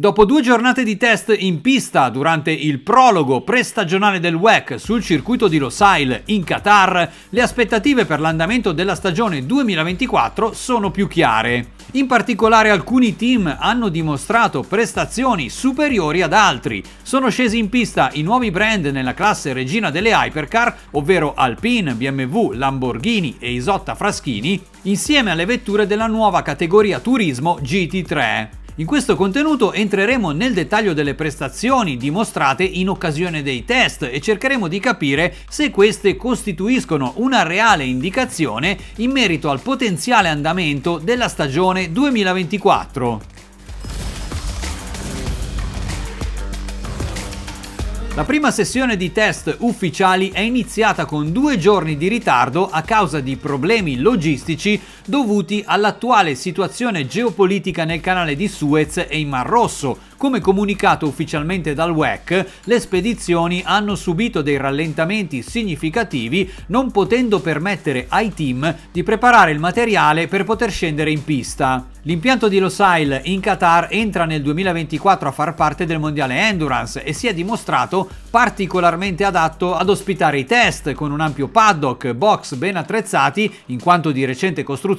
Dopo due giornate di test in pista durante il prologo prestagionale del WEC sul circuito di Losail in Qatar, le aspettative per l'andamento della stagione 2024 sono più chiare. In particolare alcuni team hanno dimostrato prestazioni superiori ad altri. Sono scesi in pista i nuovi brand nella classe regina delle hypercar, ovvero Alpine, BMW, Lamborghini e Isotta Fraschini, insieme alle vetture della nuova categoria turismo GT3. In questo contenuto entreremo nel dettaglio delle prestazioni dimostrate in occasione dei test e cercheremo di capire se queste costituiscono una reale indicazione in merito al potenziale andamento della stagione 2024. La prima sessione di test ufficiali è iniziata con due giorni di ritardo a causa di problemi logistici dovuti all'attuale situazione geopolitica nel canale di Suez e in Mar Rosso, come comunicato ufficialmente dal WEC, le spedizioni hanno subito dei rallentamenti significativi non potendo permettere ai team di preparare il materiale per poter scendere in pista. L'impianto di Losail in Qatar entra nel 2024 a far parte del mondiale Endurance e si è dimostrato particolarmente adatto ad ospitare i test con un ampio paddock, box ben attrezzati in quanto di recente costruzione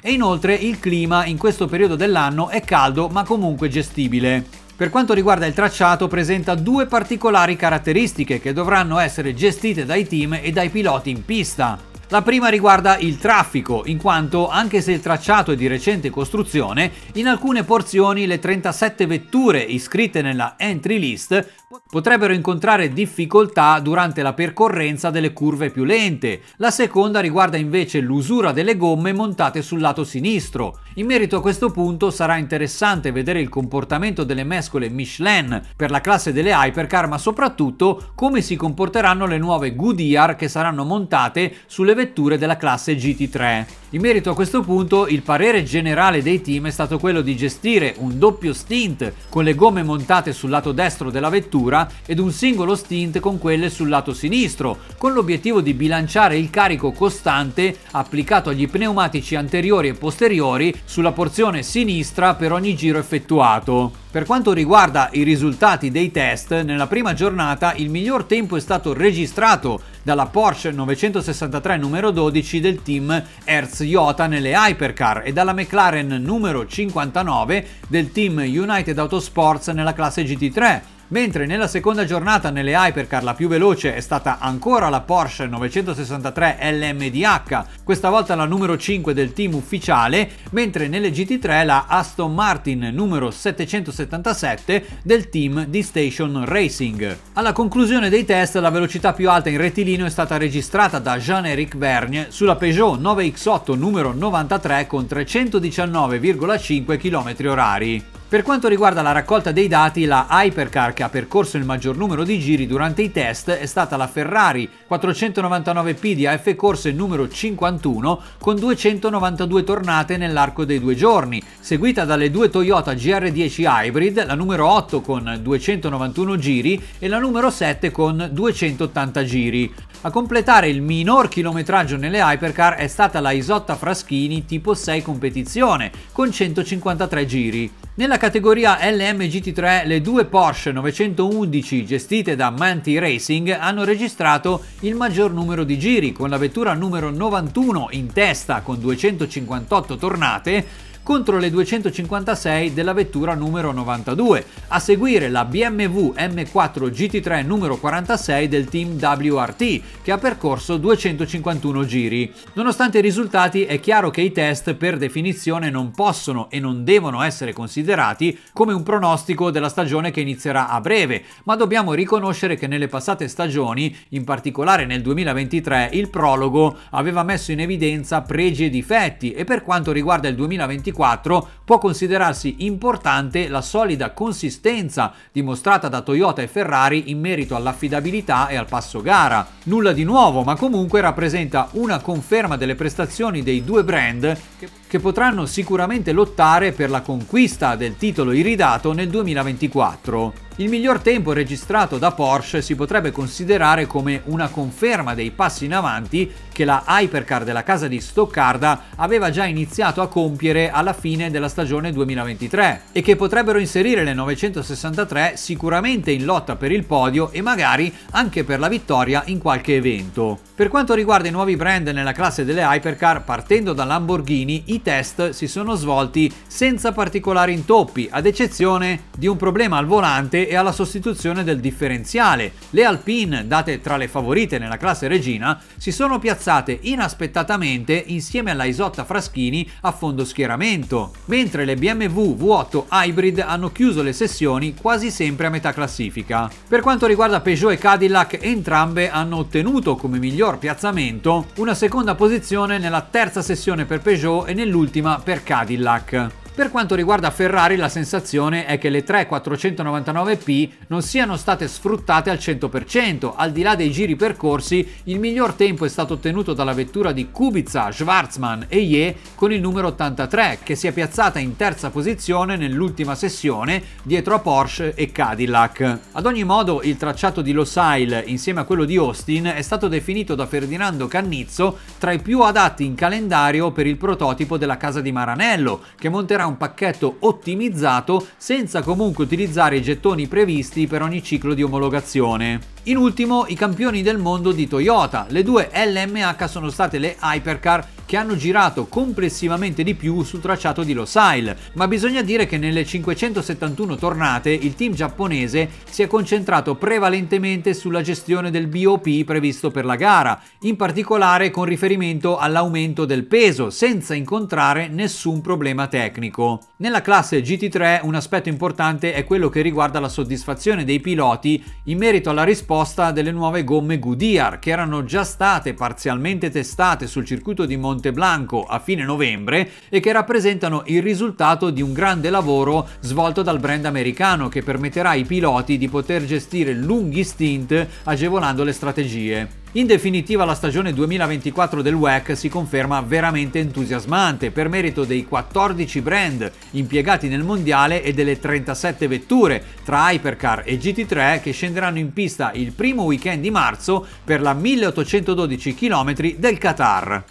e inoltre il clima in questo periodo dell'anno è caldo ma comunque gestibile. Per quanto riguarda il tracciato presenta due particolari caratteristiche che dovranno essere gestite dai team e dai piloti in pista. La prima riguarda il traffico, in quanto anche se il tracciato è di recente costruzione, in alcune porzioni le 37 vetture iscritte nella entry list potrebbero incontrare difficoltà durante la percorrenza delle curve più lente. La seconda riguarda invece l'usura delle gomme montate sul lato sinistro. In merito a questo punto sarà interessante vedere il comportamento delle mescole Michelin per la classe delle hypercar, ma soprattutto come si comporteranno le nuove Goodyear che saranno montate sulle vetture della classe GT3. In merito a questo punto il parere generale dei team è stato quello di gestire un doppio stint con le gomme montate sul lato destro della vettura ed un singolo stint con quelle sul lato sinistro, con l'obiettivo di bilanciare il carico costante applicato agli pneumatici anteriori e posteriori sulla porzione sinistra per ogni giro effettuato. Per quanto riguarda i risultati dei test, nella prima giornata il miglior tempo è stato registrato dalla Porsche 963 numero 12 del team Hertz Iota nelle hypercar e dalla McLaren numero 59 del team United Autosports nella classe GT3 mentre nella seconda giornata nelle hypercar la più veloce è stata ancora la Porsche 963 LMDH, questa volta la numero 5 del team ufficiale, mentre nelle GT3 la Aston Martin numero 777 del team di Station Racing. Alla conclusione dei test la velocità più alta in rettilineo è stata registrata da Jean-Éric Vergne sulla Peugeot 9X8 numero 93 con 319,5 km/h. Per quanto riguarda la raccolta dei dati, la hypercar che ha percorso il maggior numero di giri durante i test è stata la Ferrari 499P di AF Corse numero 51 con 292 tornate nell'arco dei due giorni, seguita dalle due Toyota GR10 Hybrid, la numero 8 con 291 giri e la numero 7 con 280 giri. A completare il minor chilometraggio nelle hypercar è stata la Isotta Fraschini tipo 6 competizione con 153 giri. Nella categoria LM GT3 le due Porsche 911 gestite da Manti Racing hanno registrato il maggior numero di giri con la vettura numero 91 in testa con 258 tornate contro le 256 della vettura numero 92, a seguire la BMW M4 GT3 numero 46 del team WRT che ha percorso 251 giri. Nonostante i risultati è chiaro che i test per definizione non possono e non devono essere considerati come un pronostico della stagione che inizierà a breve, ma dobbiamo riconoscere che nelle passate stagioni, in particolare nel 2023, il prologo aveva messo in evidenza pregi e difetti e per quanto riguarda il 2024 2024 può considerarsi importante la solida consistenza dimostrata da Toyota e Ferrari in merito all'affidabilità e al passo gara. Nulla di nuovo, ma comunque rappresenta una conferma delle prestazioni dei due brand che, potranno sicuramente lottare per la conquista del titolo iridato nel 2024. Il miglior tempo registrato da Porsche si potrebbe considerare come una conferma dei passi in avanti che la Hypercar della casa di Stoccarda aveva già iniziato a compiere alla fine della stagione 2023 e che potrebbero inserire le 963 sicuramente in lotta per il podio e magari anche per la vittoria in qualche evento. Per quanto riguarda i nuovi brand nella classe delle Hypercar, partendo da Lamborghini, i test si sono svolti senza particolari intoppi, ad eccezione di un problema al volante e alla sostituzione del differenziale. Le Alpine, date tra le favorite nella classe regina, si sono piazzate inaspettatamente insieme alla Isotta Fraschini a fondo schieramento, mentre le BMW V8 Hybrid hanno chiuso le sessioni quasi sempre a metà classifica. Per quanto riguarda Peugeot e Cadillac, entrambe hanno ottenuto come miglior piazzamento una seconda posizione nella terza sessione per Peugeot e nell'ultima per Cadillac. Per quanto riguarda Ferrari la sensazione è che le 3499P non siano state sfruttate al 100%, al di là dei giri percorsi il miglior tempo è stato ottenuto dalla vettura di Kubica, Schwarzman e Ye con il numero 83 che si è piazzata in terza posizione nell'ultima sessione dietro a Porsche e Cadillac. Ad ogni modo il tracciato di Losail insieme a quello di Austin è stato definito da Ferdinando Cannizzo tra i più adatti in calendario per il prototipo della casa di Maranello che monterà un pacchetto ottimizzato senza comunque utilizzare i gettoni previsti per ogni ciclo di omologazione. In ultimo, i campioni del mondo di Toyota. Le due LMH sono state le hypercar che hanno girato complessivamente di più sul tracciato di Losail, ma bisogna dire che nelle 571 tornate il team giapponese si è concentrato prevalentemente sulla gestione del BOP previsto per la gara, in particolare con riferimento all'aumento del peso, senza incontrare nessun problema tecnico. Nella classe GT3 un aspetto importante è quello che riguarda la soddisfazione dei piloti in merito alla risposta delle nuove gomme Goodyear, che erano già state parzialmente testate sul circuito di Monte Monteblanco a fine novembre e che rappresentano il risultato di un grande lavoro svolto dal brand americano che permetterà ai piloti di poter gestire lunghi stint agevolando le strategie. In definitiva la stagione 2024 del WEC si conferma veramente entusiasmante per merito dei 14 brand impiegati nel mondiale e delle 37 vetture tra Hypercar e GT3 che scenderanno in pista il primo weekend di marzo per la 1812 km del Qatar.